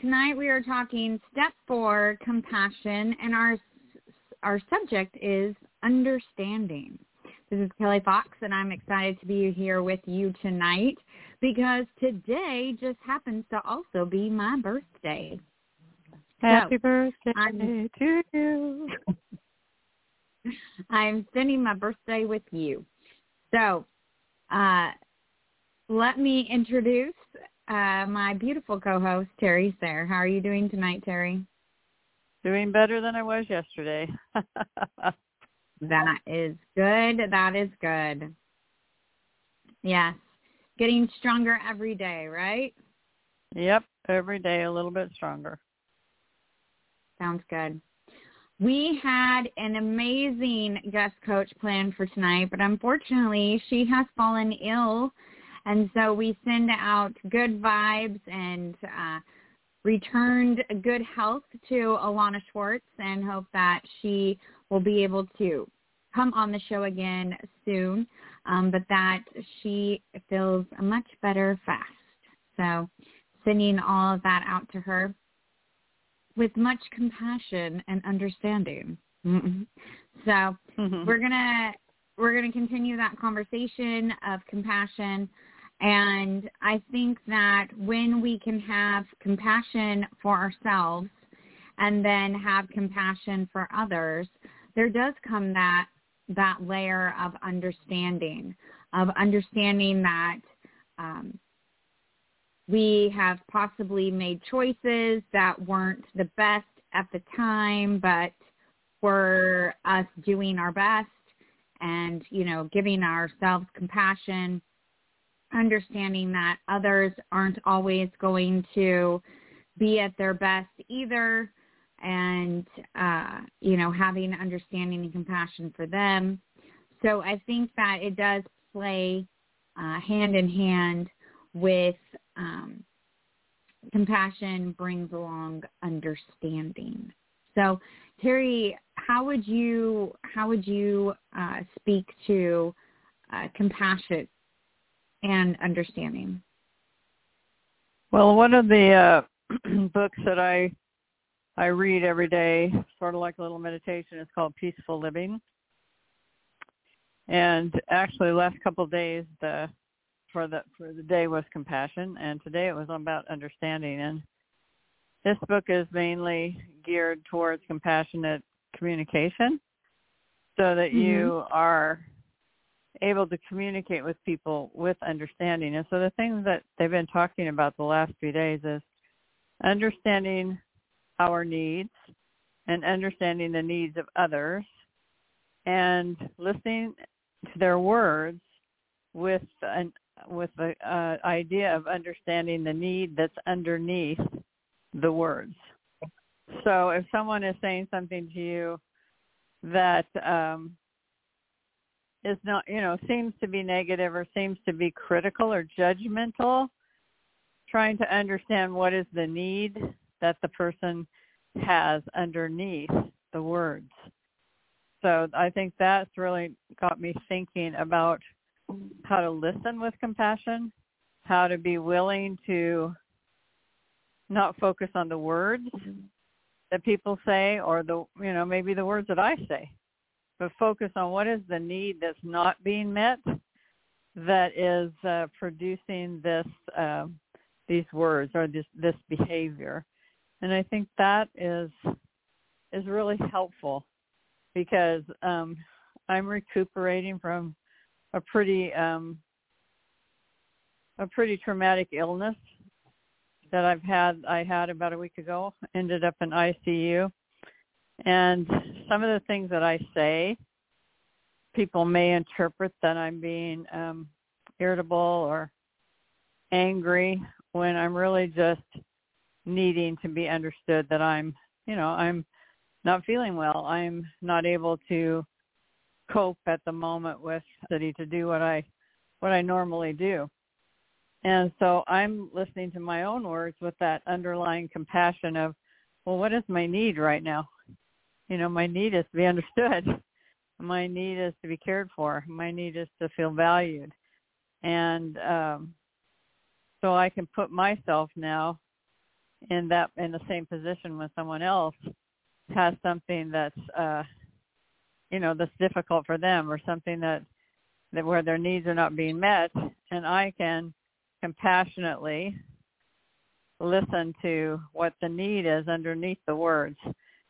Tonight we are talking step 4 compassion and our our subject is understanding. This is Kelly Fox and I'm excited to be here with you tonight because today just happens to also be my birthday. Happy So, birthday I'm- to you. I'm spending my birthday with you. So, uh, let me introduce uh, my beautiful co-host, Terry Sayre. How are you doing tonight, Terry? Doing better than I was yesterday. That is good. That is good. Yes. Getting stronger every day, right? yep, every day a little bit stronger. Sounds good. We had an amazing guest coach planned for tonight, but unfortunately she has fallen ill. And so we send out good vibes and uh, returned good health to Alana Schwartz and hope that she will be able to come on the show again soon, um, but that she feels much better fast. So sending all of that out to her with much compassion and understanding. mm So we're gonna we're gonna continue that conversation of compassion, and I think that when we can have compassion for ourselves and then have compassion for others, there does come that that layer of understanding of understanding that um, we have possibly made choices that weren't the best at the time, but were us doing our best and, you know, giving ourselves compassion, understanding that others aren't always going to be at their best either and, uh, you know, having understanding and compassion for them. So I think that it does play uh, hand in hand with um, compassion brings along understanding. So, Terry, how would you how would you uh, speak to uh, compassion and understanding? Well, one of the uh, books that I I read every day, sort of like a little meditation, is called Peaceful Living. And actually, last couple of days, the for the for the day was compassion, and today it was about understanding. And this book is mainly geared towards compassionate communication, so that you are able to communicate with people with understanding. And so the things that they've been talking about the last few days is understanding our needs and understanding the needs of others and listening to their words with an with the uh, idea of understanding the need that's underneath the words. So if someone is saying something to you that um, is not, you know, seems to be negative or seems to be critical or judgmental, trying to understand what is the need that the person has underneath the words. So I think that's really got me thinking about how to listen with compassion, how to be willing to not focus on the words that people say or the you know maybe the words that I say, but focus on what is the need that's not being met that is uh, producing this uh, these words or this this behavior, and I think that is is really helpful because um, I'm recuperating from a pretty um, a pretty traumatic illness that I've had. I had about a week ago. Ended up in ICU, and some of the things that I say, people may interpret that I'm being um, irritable or angry when I'm really just needing to be understood that I'm, you know, I'm not feeling well. I'm not able to cope at the moment with city to do what I what I normally do. And so I'm listening to my own words with that underlying compassion of, well, what is my need right now? You know, my need is to be understood. My need is to be cared for. My need is to feel valued. And um so I can put myself now in that in the same position when someone else has something that's uh you know that's difficult for them or something that that where their needs are not being met and I can compassionately listen to what the need is underneath the words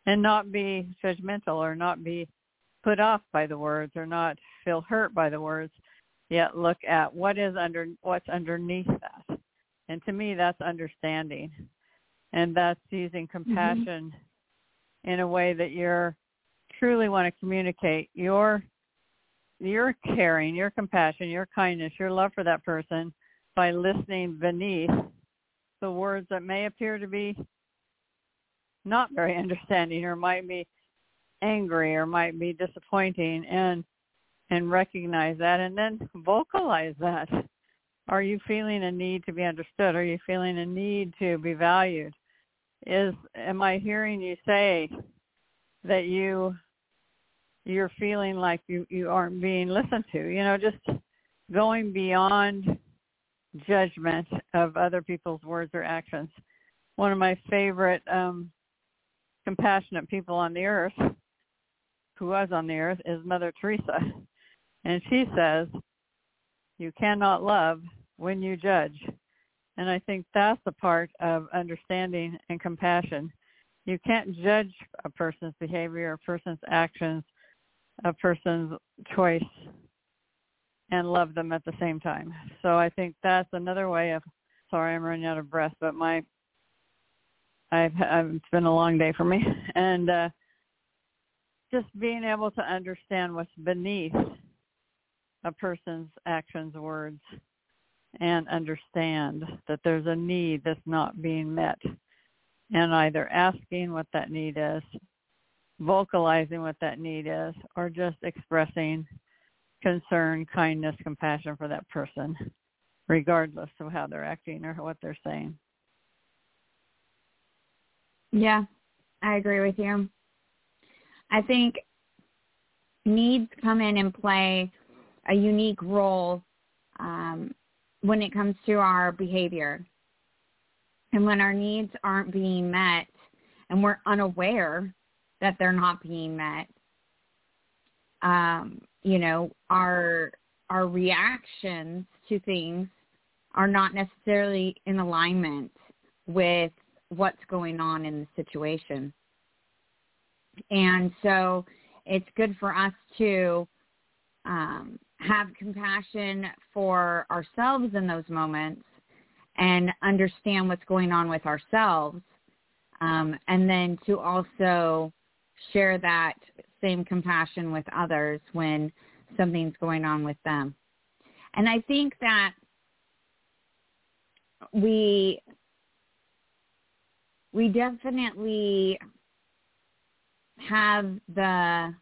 and not be judgmental or not be put off by the words or not feel hurt by the words yet look at what is under what's underneath that and to me that's understanding and that's using mm-hmm. compassion mm-hmm. in a way that you're truly want to communicate your your caring, your compassion, your kindness, your love for that person by listening beneath the words that may appear to be not very understanding or might be angry or might be disappointing and and recognize that and then vocalize that. Are you feeling a need to be understood? Are you feeling a need to be valued? Is am I hearing you say that you you're feeling like you you aren't being listened to? You know, just going beyond judgment of other people's words or actions. One of my favorite um compassionate people on the earth who was on the earth is Mother Teresa. And she says, you cannot love when you judge. And I think that's the part of understanding and compassion. You can't judge a person's behavior, a person's actions, a person's choice and love them at the same time. So I think that's another way of sorry I'm running out of breath, but my I've, I've it's been a long day for me and uh just being able to understand what's beneath a person's actions, words, and understand that there's a need that's not being met. And either asking what that need is, vocalizing what that need is, or just expressing concern, kindness, compassion for that person, regardless of how they're acting or what they're saying. Yeah, I agree with you. I think needs come in and play a unique role um, when it comes to our behavior. And when our needs aren't being met and we're unaware that they're not being met, um, you know, our our reactions to things are not necessarily in alignment with what's going on in the situation. And so it's good for us to um, have compassion for ourselves in those moments and understand what's going on with ourselves um, and then to also share that same compassion with others when something's going on with them. And I think that we we definitely have the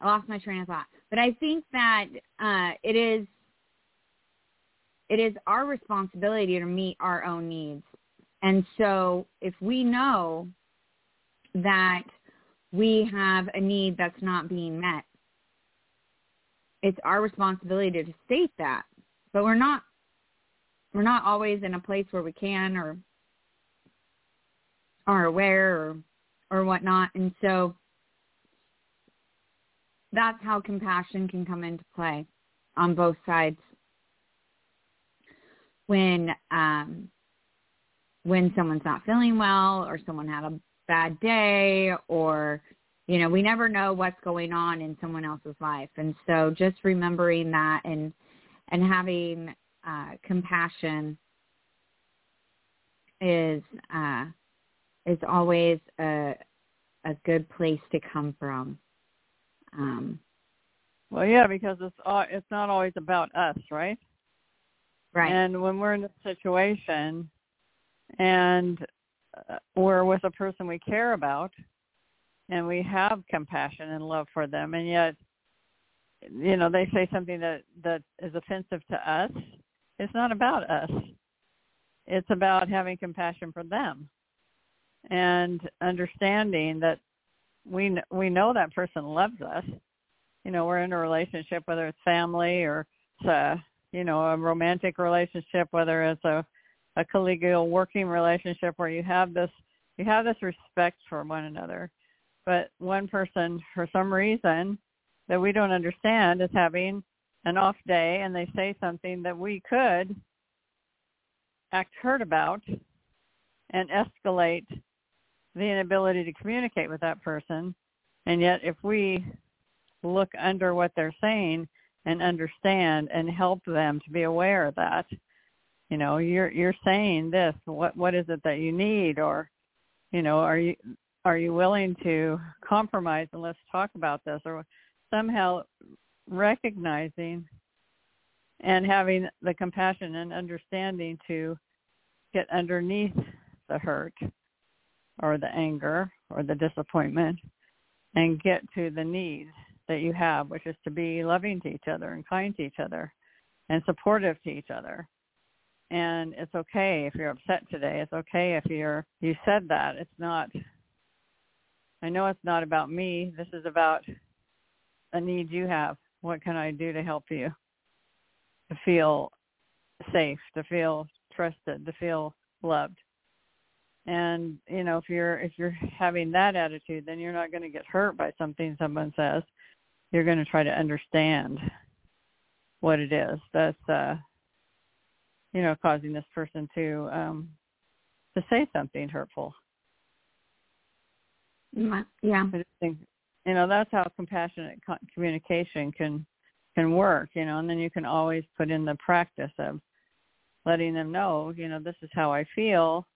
I lost my train of thought. But I think that uh, it is it is our responsibility to meet our own needs. And so if we know that we have a need that's not being met, it's our responsibility to state that. But we're not we're not always in a place where we can or are aware or or whatnot. And so that's how compassion can come into play on both sides. When um, when someone's not feeling well or someone had a bad day or you know we never know what's going on in someone else's life and so just remembering that and and having uh, compassion is uh, is always a a good place to come from. Um, well, yeah, because it's uh, it's not always about us, right? Right. And when we're in a situation, and uh, we're with a person we care about and we have compassion and love for them and yet you know they say something that that is offensive to us it's not about us it's about having compassion for them and understanding that we we know that person loves us. You know we're in a relationship whether it's family or it's a you know a romantic relationship whether it's a a collegial working relationship where you have this you have this respect for one another. But one person for some reason that we don't understand is having an off day and they say something that we could act hurt about and escalate the inability to communicate with that person. And yet if we look under what they're saying and understand and help them to be aware of that, you know, you're you're saying this, what what is it that you need? Or you know, are you are you willing to compromise and let's talk about this? Or somehow recognizing and having the compassion and understanding to get underneath the hurt or the anger or the disappointment and get to the need that you have, which is to be loving to each other and kind to each other and supportive to each other. And it's okay if you're upset today. It's okay if you're you said that. It's not I know it's not about me. This is about a need you have. What can I do to help you to feel safe, to feel trusted, to feel loved? And you know, if you're if you're having that attitude, then you're not going to get hurt by something someone says. You're going to try to understand what it is that's uh you know causing this person to um to say something hurtful yeah. I think, you know, that's how compassionate communication can can work, you know, and then you can always put in the practice of letting them know, you know, this is how I feel.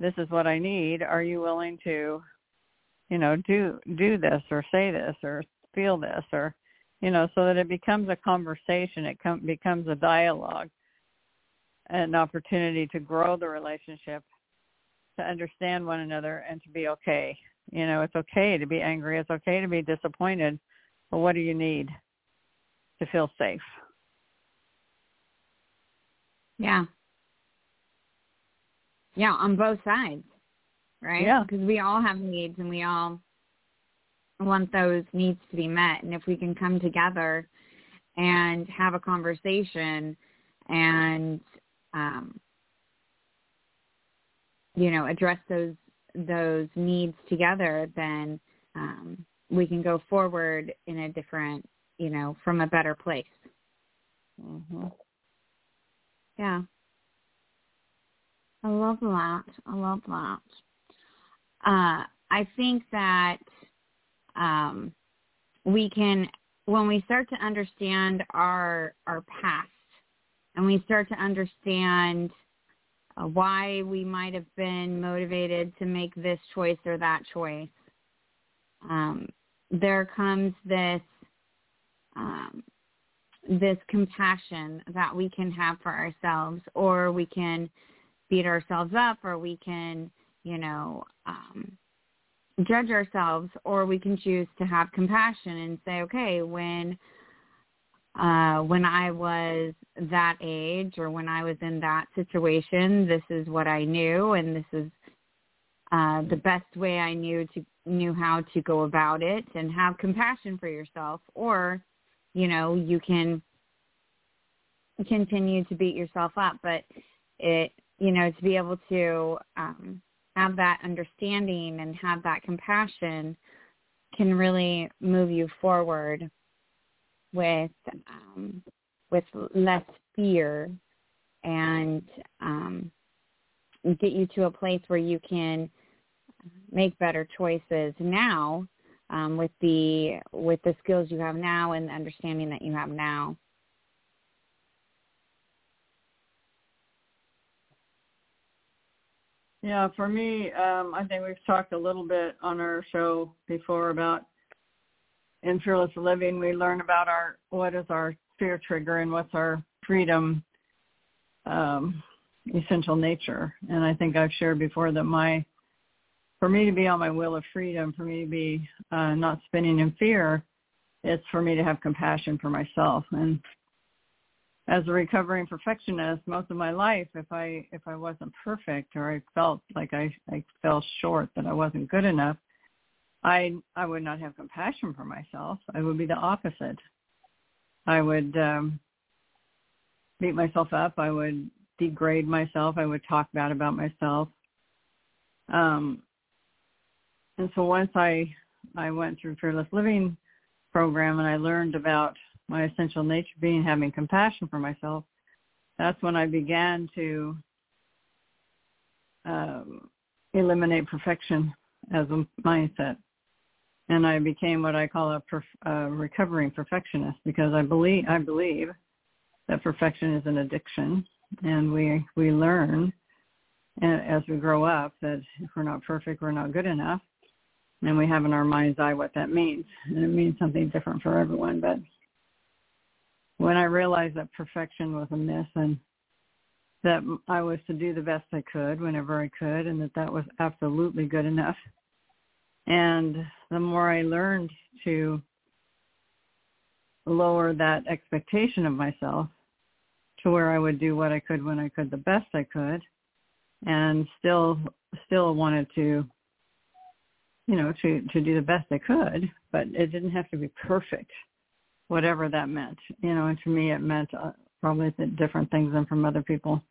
This is what I need. Are you willing to, you know, do do this or say this or feel this or, you know, so that it becomes a conversation. It com- becomes a dialogue, an opportunity to grow the relationship to understand one another and to be okay. You know, it's okay to be angry. It's okay to be disappointed. But what do you need to feel safe? Yeah. Yeah, on both sides, right? Yeah. Because we all have needs and we all want those needs to be met. And if we can come together and have a conversation and um, you know address those those needs together, then um, we can go forward in a different, you know, from a better place. Mm-hmm. Yeah. I love that. I love that. Uh, I think that um, we can, when we start to understand our our past, and we start to understand uh, why we might have been motivated to make this choice or that choice. Um, there comes this um, this compassion that we can have for ourselves, or we can beat ourselves up, or we can, you know, um, judge ourselves, or we can choose to have compassion and say, okay, when uh, when I was that age or when I was in that situation, this is what I knew and this is uh, the best way I knew to knew how to go about it and have compassion for yourself. Or you know you can continue to beat yourself up but it you know to be able to um have that understanding and have that compassion can really move you forward with um, with less fear and um, get you to a place where you can make better choices now um, with the with the skills you have now and the understanding that you have now. Yeah, for me, um, I think we've talked a little bit on our show before about in fearless living we learn about our what is our fear trigger and what's our freedom um, essential nature. And I think I've shared before that my, for me to be on my wheel of freedom, for me to be uh, not spinning in fear, it's for me to have compassion for myself. And as a recovering perfectionist, most of my life, if I if I wasn't perfect or I felt like I I fell short that I wasn't good enough, I I would not have compassion for myself. I would be the opposite. I would um, beat myself up. I would degrade myself. I would talk bad about myself. Um, and so once I I went through Fearless Living program and I learned about my essential nature being having compassion for myself, that's when I began to um, eliminate perfection as a mindset and I became what I call a, perf- a recovering perfectionist because I believe I believe that perfection is an addiction, and we we learn as we grow up that if we're not perfect, we're not good enough, and we have in our mind's eye what that means, and it means something different for everyone. But when I realized that perfection was a myth and that I was to do the best I could whenever I could, and that that was absolutely good enough. And the more I learned to lower that expectation of myself to where I would do what I could when I could the best I could and still still wanted to you know to to do the best I could but it didn't have to be perfect whatever that meant you know and to me it meant uh, probably different things than from other people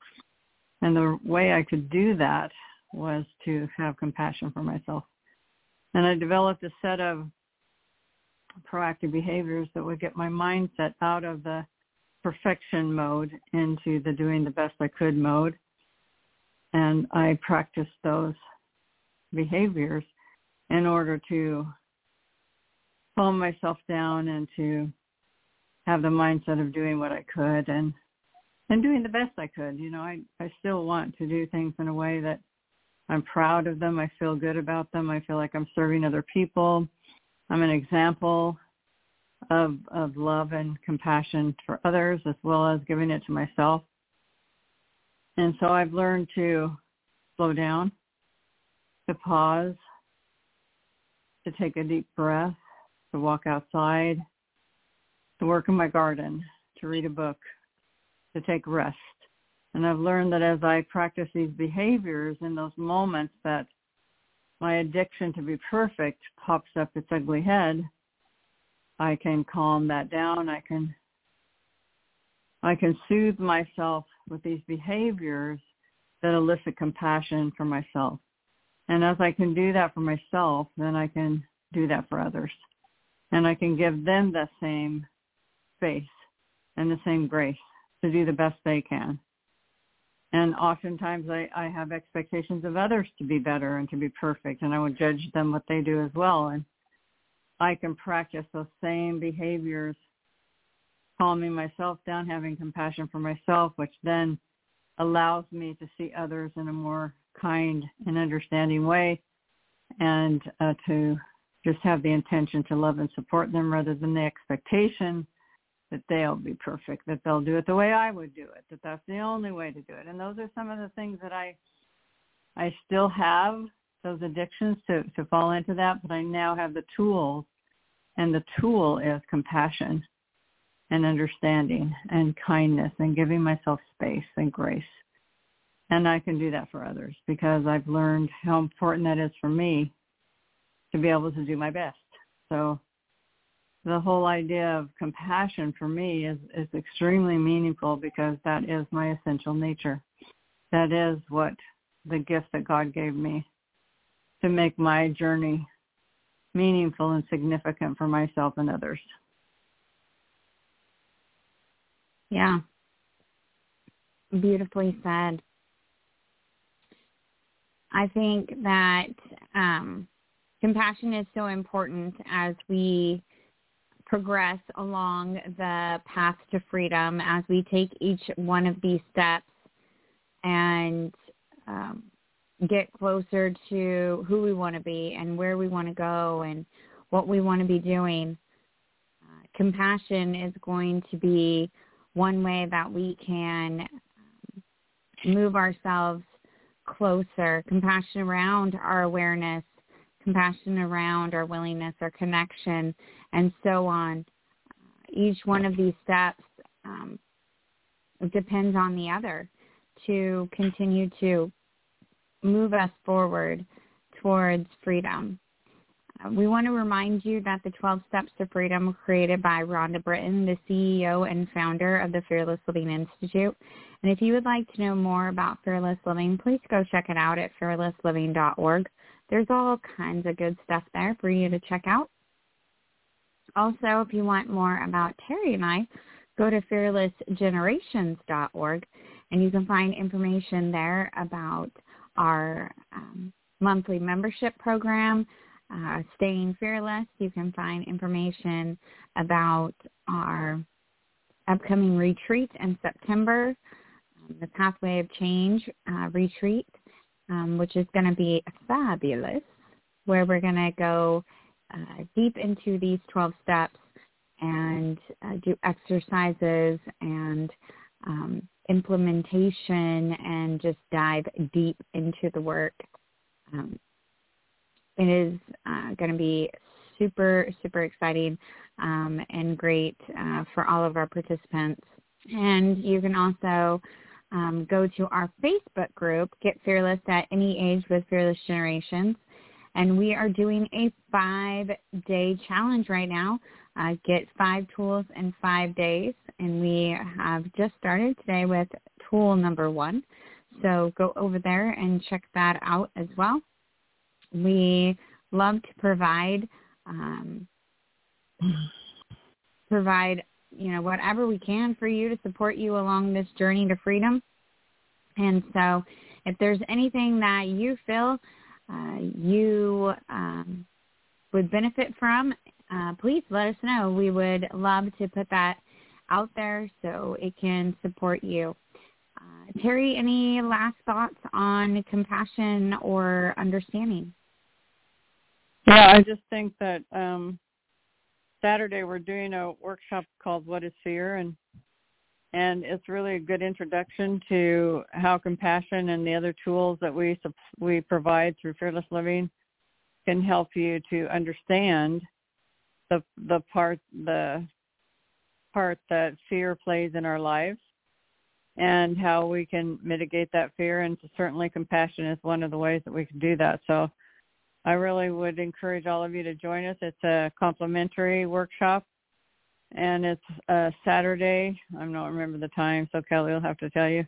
and the way I could do that was to have compassion for myself and I developed a set of proactive behaviors that would get my mindset out of the perfection mode into the doing the best I could mode. And I practiced those behaviors in order to calm myself down and to have the mindset of doing what I could and and doing the best I could. You know, I I still want to do things in a way that I'm proud of them. I feel good about them. I feel like I'm serving other people. I'm an example of of love and compassion for others as well as giving it to myself. And so I've learned to slow down, to pause, to take a deep breath, to walk outside, to work in my garden, to read a book, to take rest, and I've learned that as I practice these behaviors in those moments that my addiction to be perfect pops up its ugly head, I can calm that down. I can I can soothe myself with these behaviors that elicit compassion for myself. And as I can do that for myself, then I can do that for others. And I can give them the same space and the same grace to do the best they can. And oftentimes I, I have expectations of others to be better and to be perfect, and I would judge them what they do as well. And I can practice those same behaviors, calming myself down, having compassion for myself, which then allows me to see others in a more kind and understanding way and uh, to just have the intention to love and support them rather than the expectation that they'll be perfect, that they'll do it the way I would do it, that that's the only way to do it. And those are some of the things that I I still have those addictions to to fall into that, but I now have the tools and the tool is compassion and understanding and kindness and giving myself space and grace. And I can do that for others because I've learned how important that is for me to be able to do my best. So the whole idea of compassion for me is, is extremely meaningful because that is my essential nature. That is what the gift that God gave me to make my journey meaningful and significant for myself and others. Yeah. Beautifully said. I think that um, compassion is so important as we progress along the path to freedom as we take each one of these steps and um, get closer to who we want to be and where we want to go and what we want to be doing. Uh, compassion is going to be one way that we can um, move ourselves closer, compassion around our awareness, compassion around our willingness, our connection, and so on. Each one of these steps um, depends on the other to continue to move us forward towards freedom. Uh, we want to remind you that the 12 Steps to Freedom were created by Rhonda Britten, the CEO and founder of the Fearless Living Institute. And if you would like to know more about Fearless Living, please go check it out at fearlessliving.org. There's all kinds of good stuff there for you to check out. Also, if you want more about Terry and I, go to fearlessgenerations.org and you can find information there about our um, monthly membership program, uh, Staying Fearless. You can find information about our upcoming retreat in September, um, the Pathway of Change uh, retreat, um, which is going to be fabulous, where we're going to go uh, deep into these 12 steps and uh, do exercises and um, implementation and just dive deep into the work. Um, it is uh, going to be super, super exciting um, and great uh, for all of our participants. And you can also um, go to our Facebook group, Get Fearless at Any Age with Fearless Generations. And we are doing a five-day challenge right now. Uh, get five tools in five days. And we have just started today with tool number one. So go over there and check that out as well. We love to provide um, provide you know whatever we can for you to support you along this journey to freedom. And so, if there's anything that you feel uh, you um, would benefit from, uh, please let us know. We would love to put that out there so it can support you. Uh, Terry, any last thoughts on compassion or understanding? Yeah, I just think that um, Saturday we're doing a workshop called "What Is Fear," and and it's really a good introduction to how compassion and the other tools that we we provide through Fearless Living can help you to understand the the part the part that fear plays in our lives and how we can mitigate that fear. And certainly compassion is one of the ways that we can do that. So I really would encourage all of you to join us. It's a complimentary workshop, and it's a Saturday. I don't remember the time, so Kelly will have to tell you.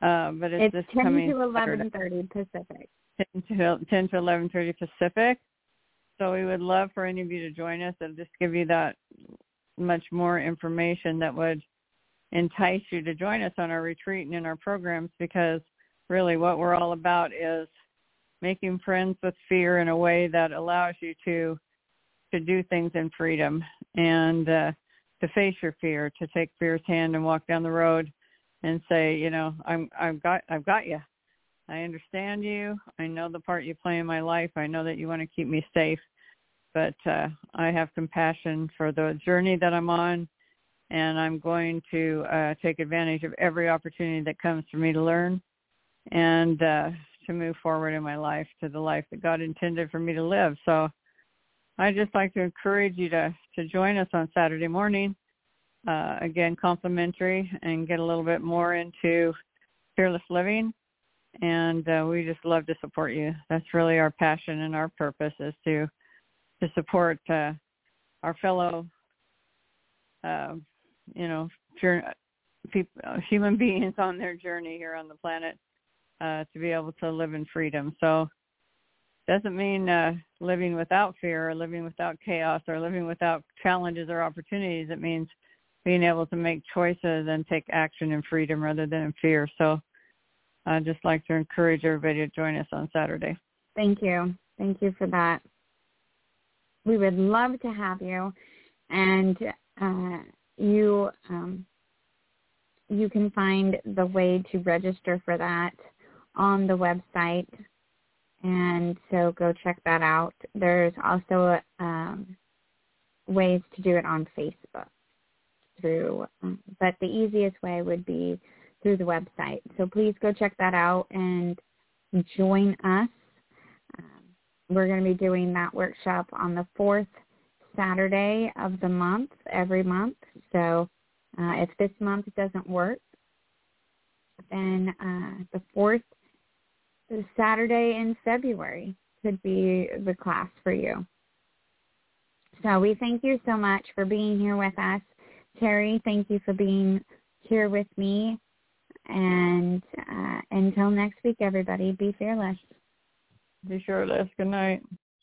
Uh, but it's, it's this 10 to 11.30 Pacific. 10 to, 10 to 11.30 Pacific. So we would love for any of you to join us and just give you that much more information that would entice you to join us on our retreat and in our programs because really what we're all about is – making friends with fear in a way that allows you to to do things in freedom and uh, to face your fear, to take fear's hand and walk down the road and say, you know, I'm I've got I've got you. I understand you. I know the part you play in my life. I know that you want to keep me safe, but uh, I have compassion for the journey that I'm on, and I'm going to uh, take advantage of every opportunity that comes for me to learn and uh, to move forward in my life to the life that God intended for me to live. So I'd just like to encourage you to to join us on Saturday morning. Uh, again, complimentary, and get a little bit more into fearless living. And uh, we just love to support you. That's really our passion and our purpose is to to support uh, our fellow, uh, you know, people, human beings on their journey here on the planet uh, to be able to live in freedom. So doesn't mean uh, living without fear or living without chaos or living without challenges or opportunities. It means being able to make choices and take action in freedom rather than in fear. So I'd just like to encourage everybody to join us on Saturday. Thank you. Thank you for that. We would love to have you. And uh, you um, you can find the way to register for that on the website, and so go check that out. There's also um, ways to do it on Facebook through, um, but the easiest way would be through the website. So please go check that out and join us. Um, we're going to be doing that workshop on the fourth Saturday of the month every month. So uh, if this month doesn't work, then uh, the fourth Saturday in February could be the class for you. So we thank you so much for being here with us. Terry, thank you for being here with me. And uh, until next week, everybody, be fearless. Be fearless. Good night.